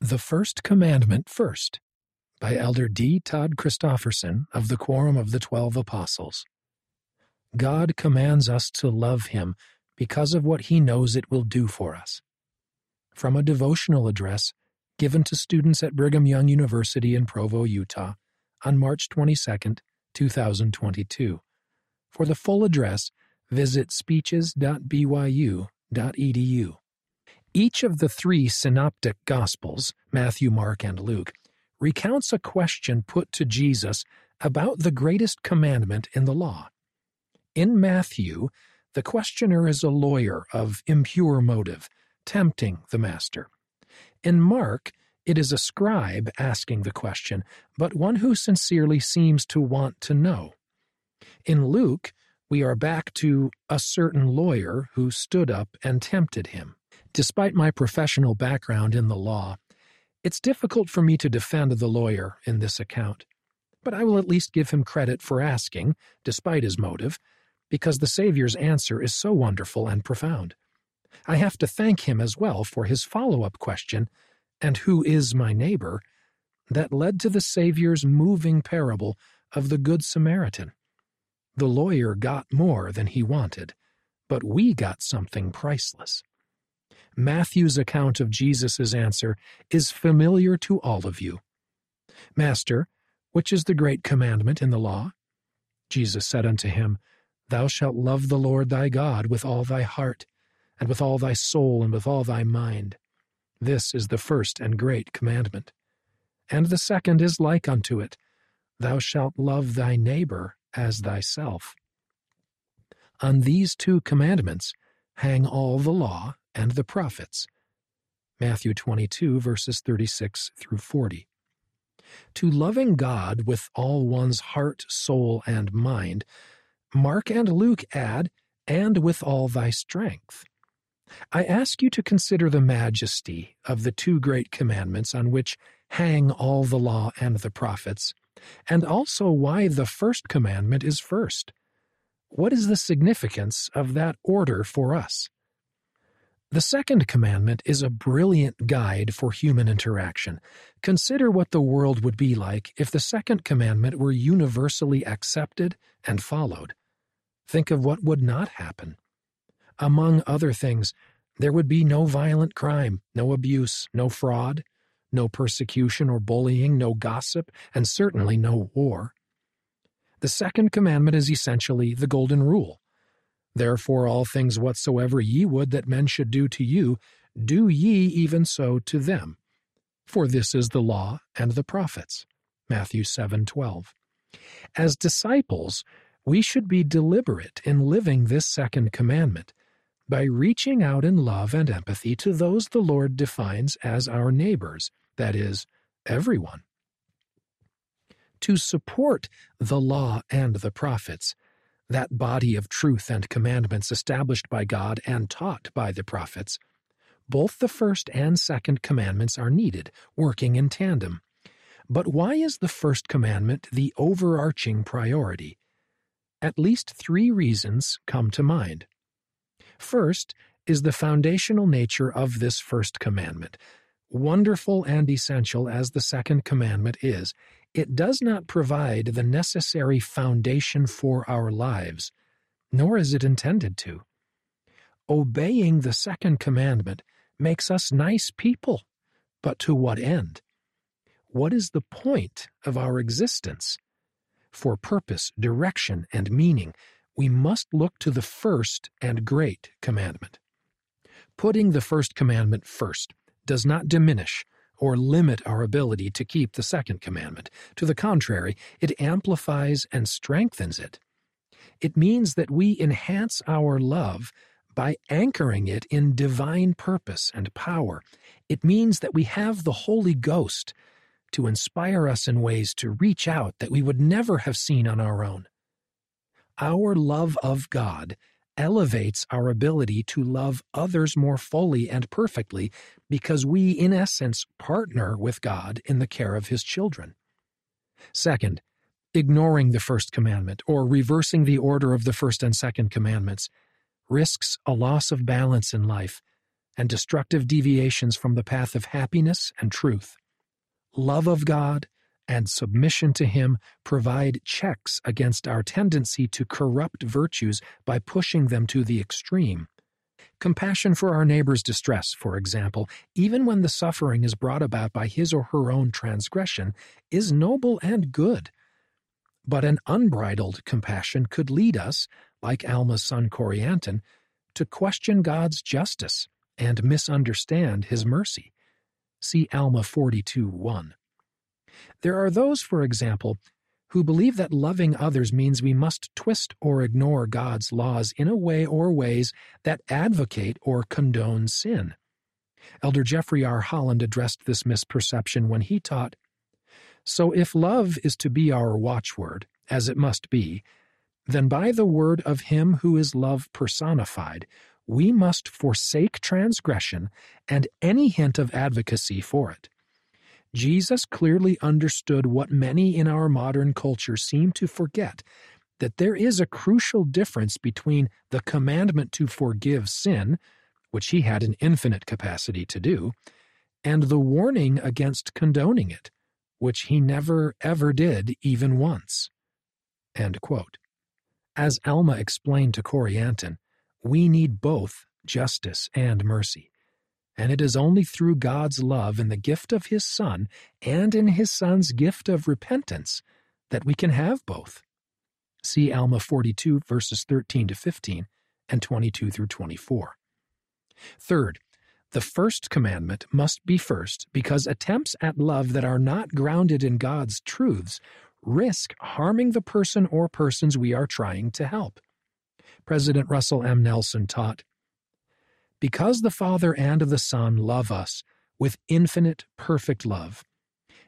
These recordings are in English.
The First Commandment First by Elder D. Todd Christofferson of the Quorum of the Twelve Apostles. God commands us to love Him because of what He knows it will do for us. From a devotional address given to students at Brigham Young University in Provo, Utah, on March 22, 2022. For the full address, visit speeches.byu.edu. Each of the three synoptic Gospels, Matthew, Mark, and Luke, recounts a question put to Jesus about the greatest commandment in the law. In Matthew, the questioner is a lawyer of impure motive, tempting the master. In Mark, it is a scribe asking the question, but one who sincerely seems to want to know. In Luke, we are back to a certain lawyer who stood up and tempted him. Despite my professional background in the law, it's difficult for me to defend the lawyer in this account. But I will at least give him credit for asking, despite his motive, because the Savior's answer is so wonderful and profound. I have to thank him as well for his follow up question, and who is my neighbor, that led to the Savior's moving parable of the Good Samaritan. The lawyer got more than he wanted, but we got something priceless. Matthew's account of Jesus' answer is familiar to all of you. Master, which is the great commandment in the law? Jesus said unto him, Thou shalt love the Lord thy God with all thy heart, and with all thy soul, and with all thy mind. This is the first and great commandment. And the second is like unto it Thou shalt love thy neighbor as thyself. On these two commandments hang all the law and the prophets. Matthew 22, verses 36 through 40. To loving God with all one's heart, soul, and mind, Mark and Luke add, and with all thy strength. I ask you to consider the majesty of the two great commandments on which hang all the law and the prophets, and also why the first commandment is first. What is the significance of that order for us? The second commandment is a brilliant guide for human interaction. Consider what the world would be like if the second commandment were universally accepted and followed. Think of what would not happen. Among other things, there would be no violent crime, no abuse, no fraud, no persecution or bullying, no gossip, and certainly no war. The second commandment is essentially the Golden Rule Therefore, all things whatsoever ye would that men should do to you, do ye even so to them. For this is the law and the prophets. Matthew 7:12. As disciples, we should be deliberate in living this second commandment by reaching out in love and empathy to those the Lord defines as our neighbors, that is, everyone. To support the law and the prophets, that body of truth and commandments established by God and taught by the prophets, both the first and second commandments are needed, working in tandem. But why is the first commandment the overarching priority? At least three reasons come to mind. First is the foundational nature of this first commandment. Wonderful and essential as the second commandment is, it does not provide the necessary foundation for our lives, nor is it intended to. Obeying the second commandment makes us nice people, but to what end? What is the point of our existence? For purpose, direction, and meaning, we must look to the first and great commandment. Putting the first commandment first does not diminish or limit our ability to keep the second commandment. To the contrary, it amplifies and strengthens it. It means that we enhance our love by anchoring it in divine purpose and power. It means that we have the Holy Ghost to inspire us in ways to reach out that we would never have seen on our own. Our love of God elevates our ability to love others more fully and perfectly because we, in essence, partner with God in the care of His children. Second, ignoring the first commandment or reversing the order of the first and second commandments risks a loss of balance in life and destructive deviations from the path of happiness and truth. Love of God and submission to Him provide checks against our tendency to corrupt virtues by pushing them to the extreme. Compassion for our neighbor's distress, for example, even when the suffering is brought about by his or her own transgression, is noble and good. But an unbridled compassion could lead us, like Alma's son Corianton, to question God's justice and misunderstand his mercy. See Alma 42 1. There are those, for example, who believe that loving others means we must twist or ignore God's laws in a way or ways that advocate or condone sin. Elder Jeffrey R. Holland addressed this misperception when he taught So if love is to be our watchword, as it must be, then by the word of Him who is love personified, we must forsake transgression and any hint of advocacy for it. Jesus clearly understood what many in our modern culture seem to forget that there is a crucial difference between the commandment to forgive sin, which he had an infinite capacity to do, and the warning against condoning it, which he never ever did even once. As Alma explained to Corianton, we need both justice and mercy and it is only through God's love in the gift of His Son and in His Son's gift of repentance that we can have both. See Alma 42, verses 13 to 15 and 22 through 24. Third, the first commandment must be first because attempts at love that are not grounded in God's truths risk harming the person or persons we are trying to help. President Russell M. Nelson taught because the Father and the Son love us with infinite, perfect love,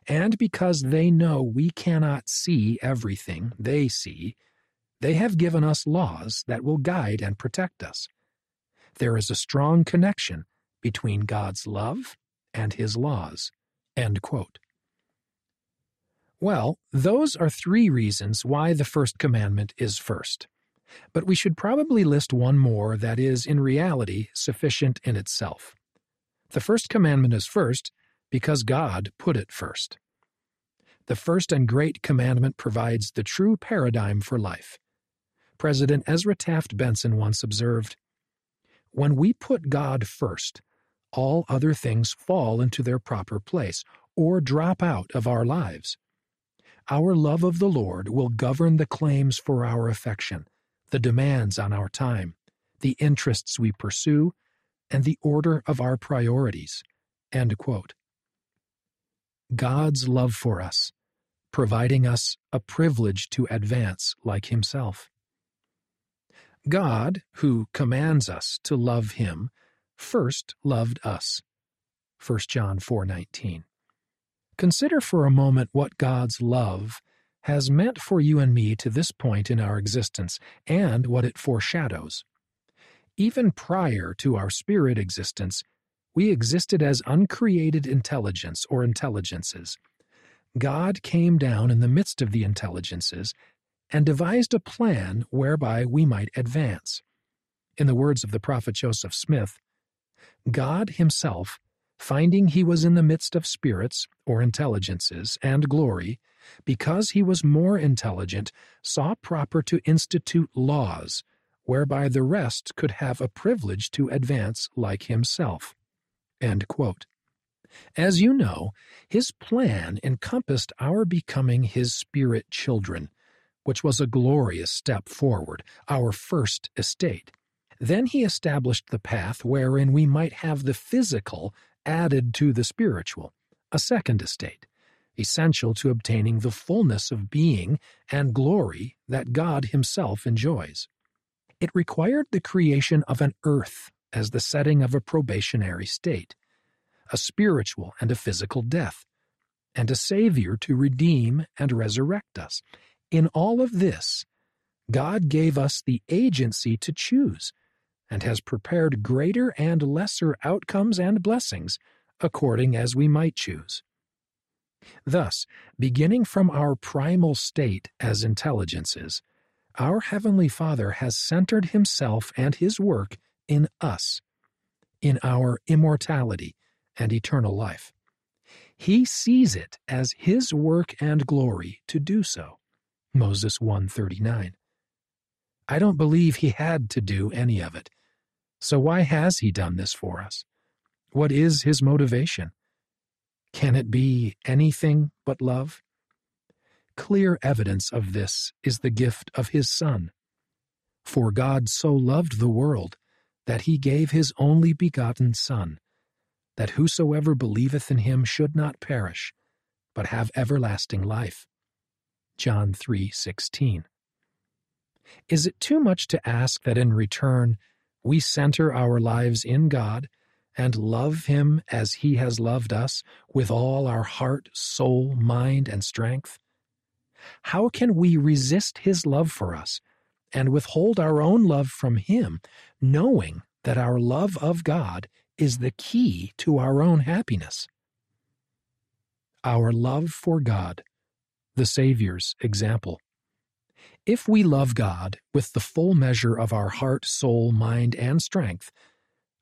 and because they know we cannot see everything they see, they have given us laws that will guide and protect us. There is a strong connection between God's love and His laws. Well, those are three reasons why the first commandment is first. But we should probably list one more that is, in reality, sufficient in itself. The first commandment is first because God put it first. The first and great commandment provides the true paradigm for life. President Ezra Taft Benson once observed When we put God first, all other things fall into their proper place or drop out of our lives. Our love of the Lord will govern the claims for our affection the demands on our time, the interests we pursue, and the order of our priorities. God's love for us, providing us a privilege to advance like Himself. God, who commands us to love Him, first loved us. 1 John 4:19. Consider for a moment what God's love has meant for you and me to this point in our existence and what it foreshadows. Even prior to our spirit existence, we existed as uncreated intelligence or intelligences. God came down in the midst of the intelligences and devised a plan whereby we might advance. In the words of the prophet Joseph Smith, God Himself, finding He was in the midst of spirits or intelligences and glory, because he was more intelligent, saw proper to institute laws whereby the rest could have a privilege to advance like himself. As you know, his plan encompassed our becoming his spirit children, which was a glorious step forward, our first estate. Then he established the path wherein we might have the physical added to the spiritual, a second estate essential to obtaining the fullness of being and glory that God Himself enjoys. It required the creation of an earth as the setting of a probationary state, a spiritual and a physical death, and a Savior to redeem and resurrect us. In all of this, God gave us the agency to choose and has prepared greater and lesser outcomes and blessings according as we might choose. Thus, beginning from our primal state as intelligences, our Heavenly Father has centered Himself and His work in us. in our immortality and eternal life. He sees it as his work and glory to do so. Moses 139. I don't believe he had to do any of it. So why has he done this for us? What is his motivation? Can it be anything but love? Clear evidence of this is the gift of his Son. For God so loved the world that he gave his only begotten Son, that whosoever believeth in him should not perish, but have everlasting life. John 3:16. Is it too much to ask that in return we center our lives in God and love him as he has loved us with all our heart, soul, mind, and strength? How can we resist his love for us and withhold our own love from him, knowing that our love of God is the key to our own happiness? Our love for God, the Savior's example. If we love God with the full measure of our heart, soul, mind, and strength,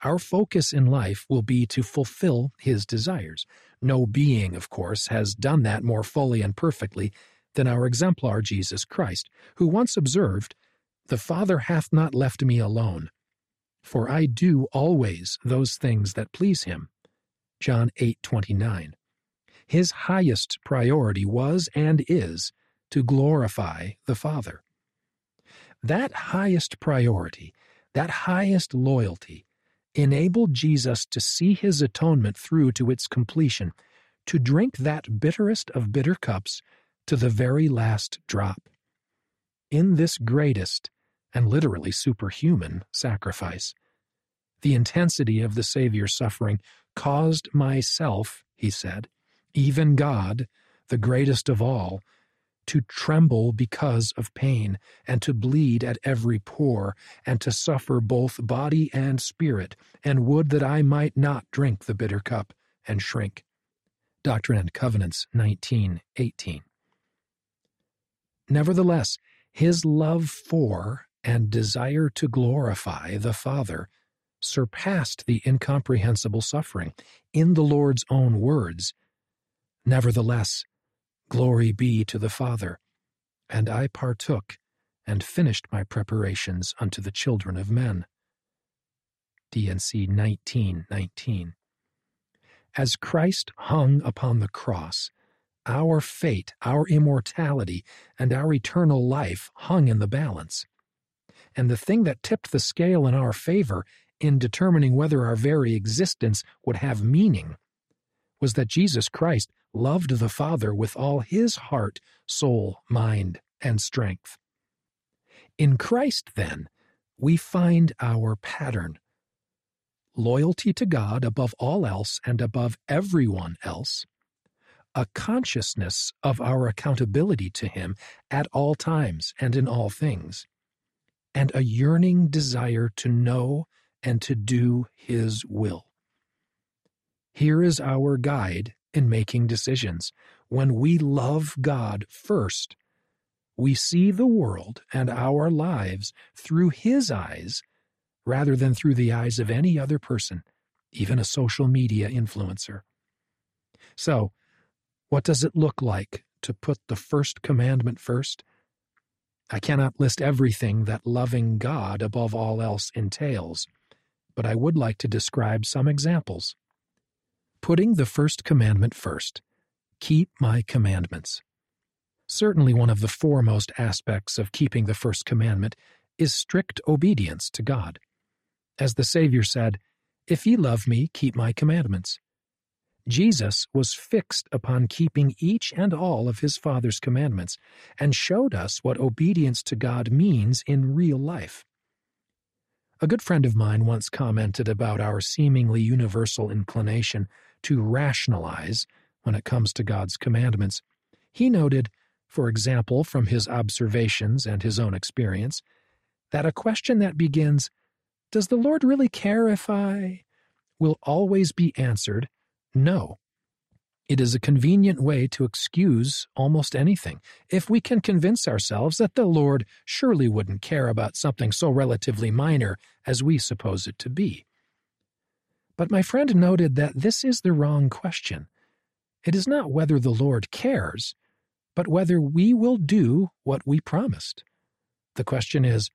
our focus in life will be to fulfill His desires. No being, of course, has done that more fully and perfectly than our exemplar Jesus Christ, who once observed, The Father hath not left me alone, for I do always those things that please him. John 8:29. His highest priority was and is to glorify the Father. That highest priority, that highest loyalty, enabled Jesus to see his atonement through to its completion, to drink that bitterest of bitter cups to the very last drop. In this greatest and literally superhuman sacrifice, the intensity of the Savior's suffering caused myself, he said, even God, the greatest of all, to tremble because of pain, and to bleed at every pore, and to suffer both body and spirit, and would that I might not drink the bitter cup and shrink. Doctrine and Covenants 19:18. Nevertheless, his love for and desire to glorify the Father surpassed the incomprehensible suffering. In the Lord's own words, Nevertheless, glory be to the Father. And I partook and finished my preparations unto the children of men. D&C 1919. As Christ hung upon the cross, our fate, our immortality, and our eternal life hung in the balance. And the thing that tipped the scale in our favor in determining whether our very existence would have meaning was that Jesus Christ loved the Father with all his heart, soul, mind, and strength. In Christ, then, we find our pattern loyalty to God above all else and above everyone else a consciousness of our accountability to Him at all times and in all things, and a yearning desire to know and to do His will. Here is our guide in making decisions. When we love God first, we see the world and our lives through His eyes rather than through the eyes of any other person, even a social media influencer. So, what does it look like to put the first commandment first? I cannot list everything that loving God above all else entails, but I would like to describe some examples. Putting the first commandment first keep my commandments. Certainly, one of the foremost aspects of keeping the first commandment is strict obedience to God. As the Savior said, If ye love me, keep my commandments. Jesus was fixed upon keeping each and all of his Father's commandments and showed us what obedience to God means in real life. A good friend of mine once commented about our seemingly universal inclination to rationalize when it comes to God's commandments. He noted, for example, from his observations and his own experience, that a question that begins, Does the Lord really care if I? will always be answered no. It is a convenient way to excuse almost anything if we can convince ourselves that the Lord surely wouldn't care about something so relatively minor as we suppose it to be. But my friend noted that this is the wrong question. It is not whether the Lord cares, but whether we will do what we promised. The question is,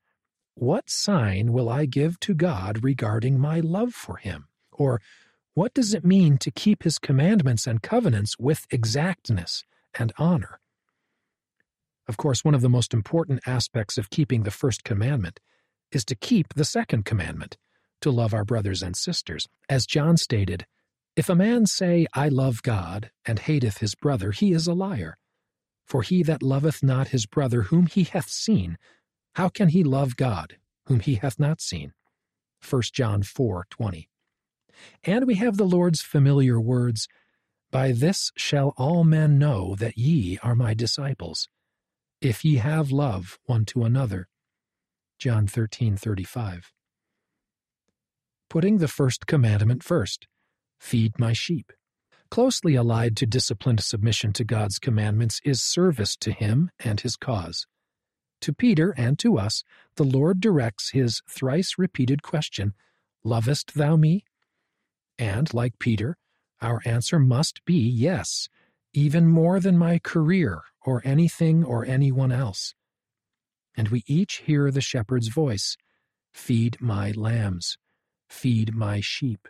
what sign will I give to God regarding my love for Him? Or, what does it mean to keep His commandments and covenants with exactness and honor? Of course, one of the most important aspects of keeping the first commandment is to keep the second commandment, to love our brothers and sisters. As John stated, If a man say, I love God, and hateth his brother, he is a liar. For he that loveth not his brother whom he hath seen, how can he love God, whom he hath not seen? 1 John 4 20. And we have the Lord's familiar words, By this shall all men know that ye are my disciples, if ye have love one to another. John 13:35. Putting the first commandment first, feed my sheep. Closely allied to disciplined submission to God's commandments is service to him and his cause. To Peter and to us, the Lord directs his thrice repeated question, Lovest thou me? And, like Peter, our answer must be yes, even more than my career or anything or anyone else. And we each hear the shepherd's voice Feed my lambs, feed my sheep.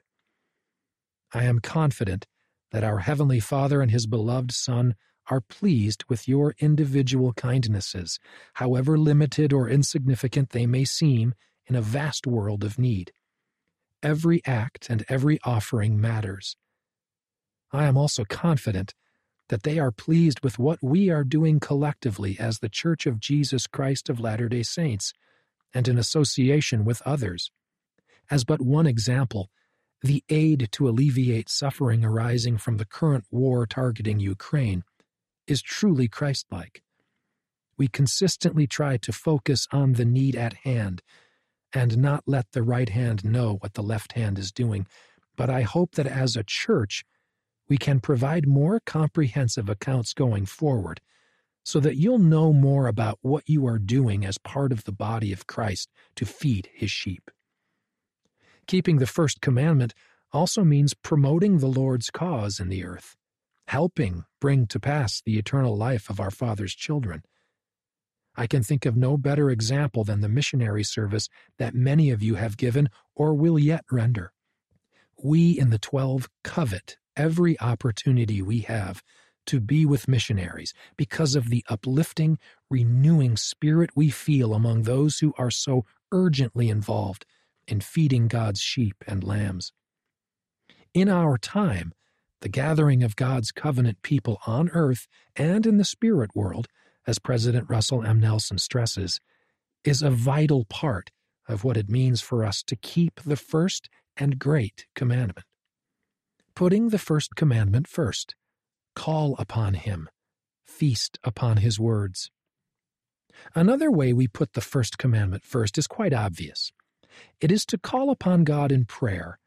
I am confident that our Heavenly Father and His beloved Son are pleased with your individual kindnesses, however limited or insignificant they may seem in a vast world of need. Every act and every offering matters. I am also confident that they are pleased with what we are doing collectively as the Church of Jesus Christ of Latter day Saints, and in association with others. As but one example, the aid to alleviate suffering arising from the current war targeting Ukraine is truly Christ-like. We consistently try to focus on the need at hand and not let the right hand know what the left hand is doing, but I hope that as a church, we can provide more comprehensive accounts going forward so that you'll know more about what you are doing as part of the body of Christ to feed his sheep. Keeping the first commandment also means promoting the Lord's cause in the earth, helping bring to pass the eternal life of our Father's children. I can think of no better example than the missionary service that many of you have given or will yet render. We in the Twelve covet every opportunity we have to be with missionaries because of the uplifting, renewing spirit we feel among those who are so urgently involved in feeding God's sheep and lambs. In our time, the gathering of God's covenant people on earth and in the spirit world, as President Russell M. Nelson stresses, is a vital part of what it means for us to keep the first and great commandment putting the first commandment first call upon him, feast upon his words. Another way we put the first commandment first is quite obvious. It is to call upon God in prayer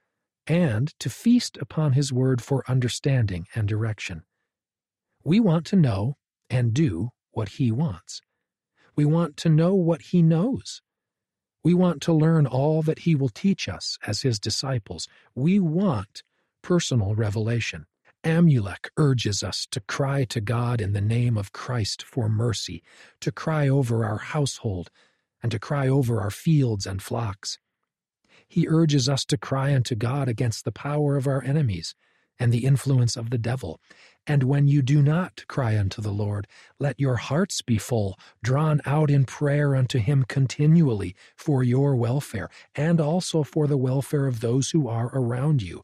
and to feast upon his word for understanding and direction. We want to know and do what he wants. We want to know what he knows. We want to learn all that he will teach us as his disciples. We want personal revelation. Amulek urges us to cry to God in the name of Christ for mercy, to cry over our household, and to cry over our fields and flocks. He urges us to cry unto God against the power of our enemies and the influence of the devil. And when you do not cry unto the Lord, let your hearts be full, drawn out in prayer unto him continually for your welfare, and also for the welfare of those who are around you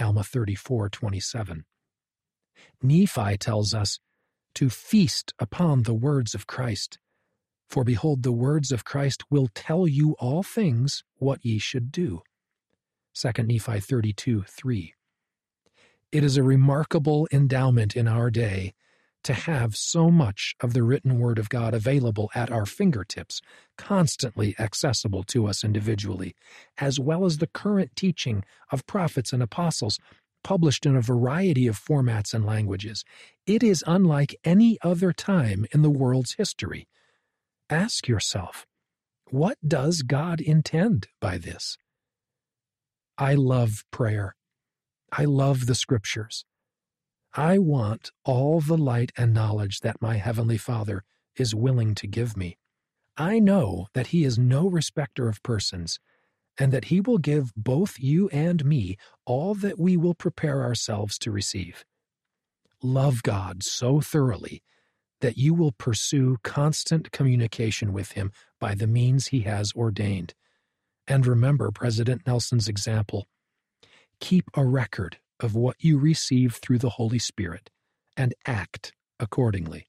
Alma 34:27. Nephi tells us to feast upon the words of Christ. For behold, the words of Christ will tell you all things what ye should do. 2 Nephi 32 3. It is a remarkable endowment in our day to have so much of the written Word of God available at our fingertips, constantly accessible to us individually, as well as the current teaching of prophets and apostles, published in a variety of formats and languages. It is unlike any other time in the world's history. Ask yourself, what does God intend by this? I love prayer. I love the scriptures. I want all the light and knowledge that my Heavenly Father is willing to give me. I know that He is no respecter of persons, and that He will give both you and me all that we will prepare ourselves to receive. Love God so thoroughly that you will pursue constant communication with Him by the means He has ordained. And remember President Nelson's example. Keep a record of what you receive through the Holy Spirit and act accordingly.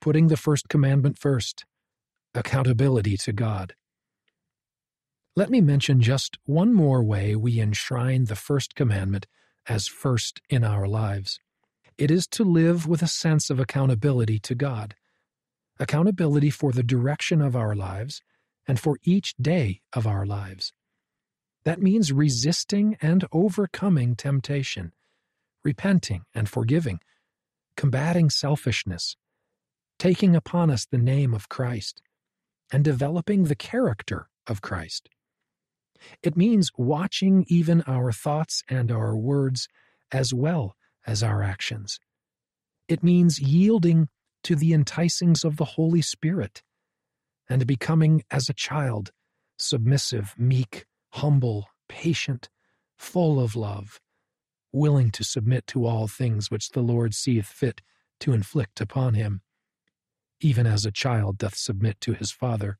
Putting the first commandment first accountability to God. Let me mention just one more way we enshrine the first commandment as first in our lives. It is to live with a sense of accountability to God, accountability for the direction of our lives and for each day of our lives. That means resisting and overcoming temptation, repenting and forgiving, combating selfishness, taking upon us the name of Christ, and developing the character of Christ. It means watching even our thoughts and our words as well as our actions. It means yielding to the enticings of the Holy Spirit and becoming, as a child, submissive, meek, humble, patient, full of love, willing to submit to all things which the Lord seeth fit to inflict upon him, even as a child doth submit to his father.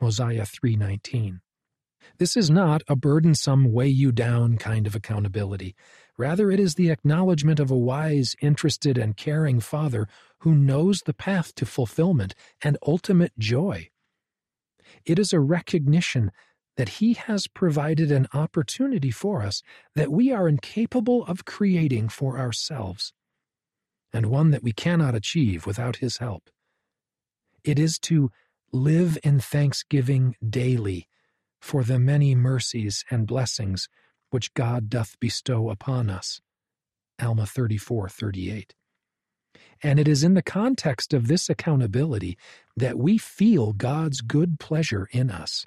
Mosiah 3:19. This is not a burdensome weigh you down kind of accountability. Rather, it is the acknowledgement of a wise, interested, and caring Father who knows the path to fulfillment and ultimate joy. It is a recognition that He has provided an opportunity for us that we are incapable of creating for ourselves, and one that we cannot achieve without His help. It is to live in thanksgiving daily for the many mercies and blessings which God doth bestow upon us. Alma 34 38. And it is in the context of this accountability that we feel God's good pleasure in us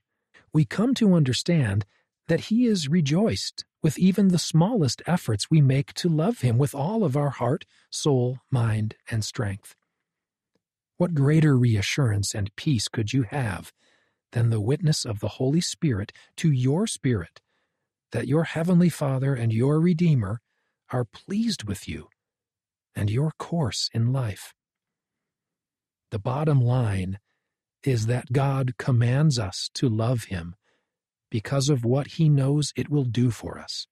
we come to understand that He is rejoiced with even the smallest efforts we make to love Him with all of our heart, soul, mind, and strength. What greater reassurance and peace could you have than the witness of the Holy Spirit to your spirit that your Heavenly Father and your Redeemer are pleased with you and your course in life? The bottom line is that God commands us to love Him because of what He knows it will do for us.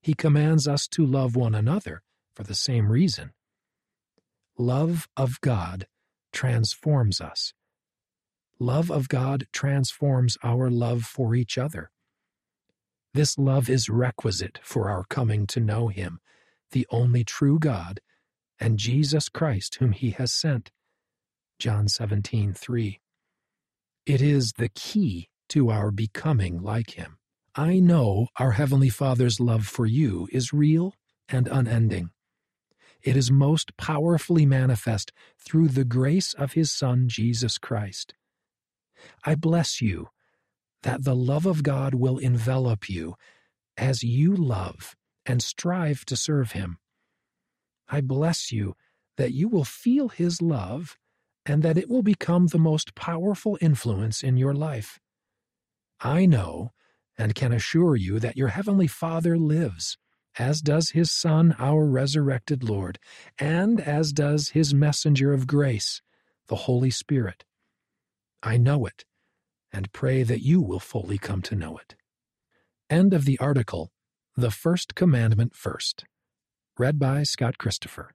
He commands us to love one another for the same reason. Love of God transforms us. Love of God transforms our love for each other. This love is requisite for our coming to know Him, the only true God, and Jesus Christ, whom He has sent. John 17, 3. It is the key to our becoming like Him. I know our Heavenly Father's love for you is real and unending. It is most powerfully manifest through the grace of His Son, Jesus Christ. I bless you that the love of God will envelop you as you love and strive to serve Him. I bless you that you will feel His love and that it will become the most powerful influence in your life. I know and can assure you that your Heavenly Father lives, as does His Son, our resurrected Lord, and as does His messenger of grace, the Holy Spirit. I know it, and pray that you will fully come to know it. End of the article, The First Commandment First, read by Scott Christopher.